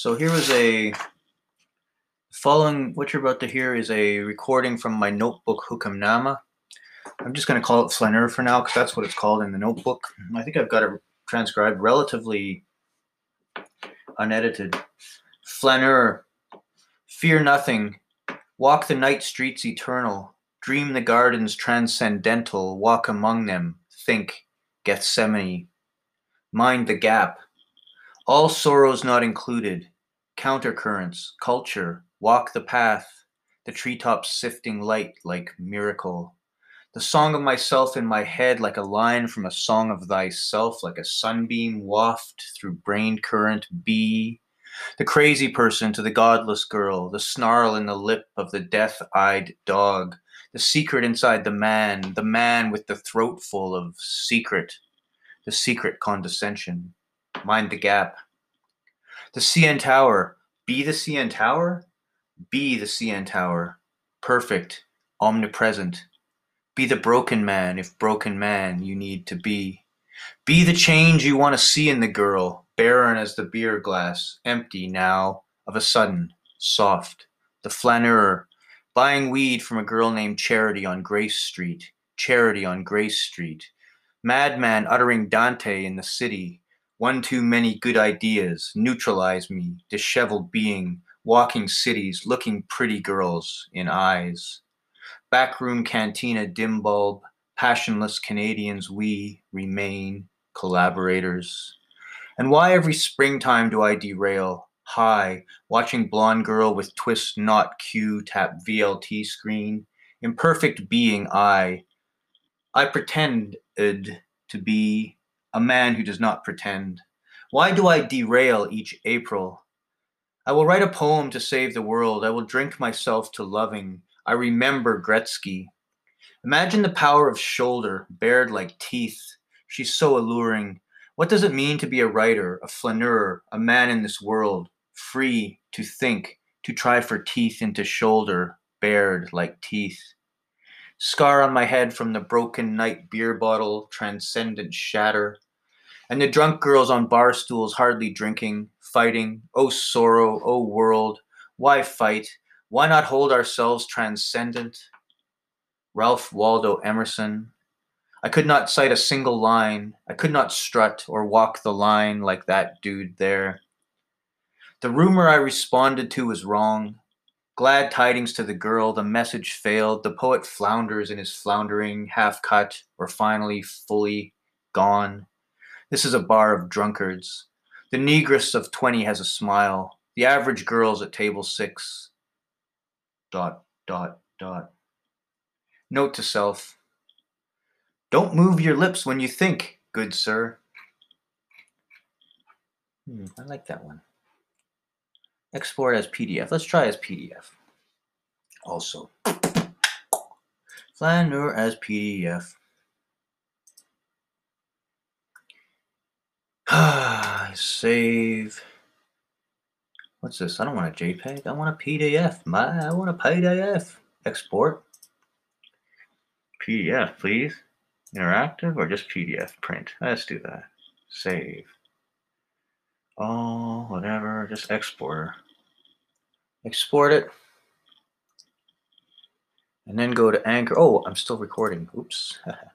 So here is a following what you're about to hear is a recording from my notebook Hukamnama. I'm just going to call it Flaneur for now because that's what it's called in the notebook. I think I've got it transcribed relatively unedited. Flaneur, fear nothing, walk the night streets eternal, dream the gardens transcendental, walk among them, think Gethsemane, mind the gap, all sorrows not included, countercurrents, culture, walk the path, the treetops sifting light like miracle. The song of myself in my head, like a line from a song of thyself, like a sunbeam waft through brain current, be. The crazy person to the godless girl, the snarl in the lip of the death eyed dog, the secret inside the man, the man with the throat full of secret, the secret condescension. Mind the gap. The CN Tower, be the CN Tower? Be the CN Tower. Perfect, omnipresent be the broken man if broken man you need to be. Be the change you want to see in the girl, barren as the beer glass, empty now, of a sudden, soft. The flaneur, buying weed from a girl named Charity on Grace Street, Charity on Grace Street. Madman uttering Dante in the city, one too many good ideas, neutralize me, disheveled being, walking cities, looking pretty girls in eyes. Backroom cantina dim bulb, passionless Canadians, we remain collaborators. And why every springtime do I derail? High, watching blonde girl with twist not Q tap VLT screen. Imperfect being I. I pretended to be a man who does not pretend. Why do I derail each April? I will write a poem to save the world. I will drink myself to loving. I remember Gretzky. Imagine the power of shoulder, bared like teeth. She's so alluring. What does it mean to be a writer, a flaneur, a man in this world, free to think, to try for teeth into shoulder, bared like teeth? Scar on my head from the broken night beer bottle, transcendent shatter. And the drunk girls on bar stools hardly drinking, fighting. Oh sorrow, oh world, why fight? Why not hold ourselves transcendent? Ralph Waldo Emerson. I could not cite a single line. I could not strut or walk the line like that dude there. The rumor I responded to was wrong. Glad tidings to the girl, the message failed. The poet flounders in his floundering, half cut, or finally fully gone. This is a bar of drunkards. The negress of 20 has a smile. The average girl's at table six dot, dot, dot. Note to self Don't move your lips when you think, good sir. Hmm, I like that one. Export as PDF. Let's try as PDF. Also, Flaneur as PDF. Save. What's this? I don't want a JPEG. I want a PDF. My, I want a PDF. Export. PDF, please. Interactive or just PDF print? Let's do that. Save. Oh, whatever. Just exporter. Export it. And then go to Anchor. Oh, I'm still recording. Oops.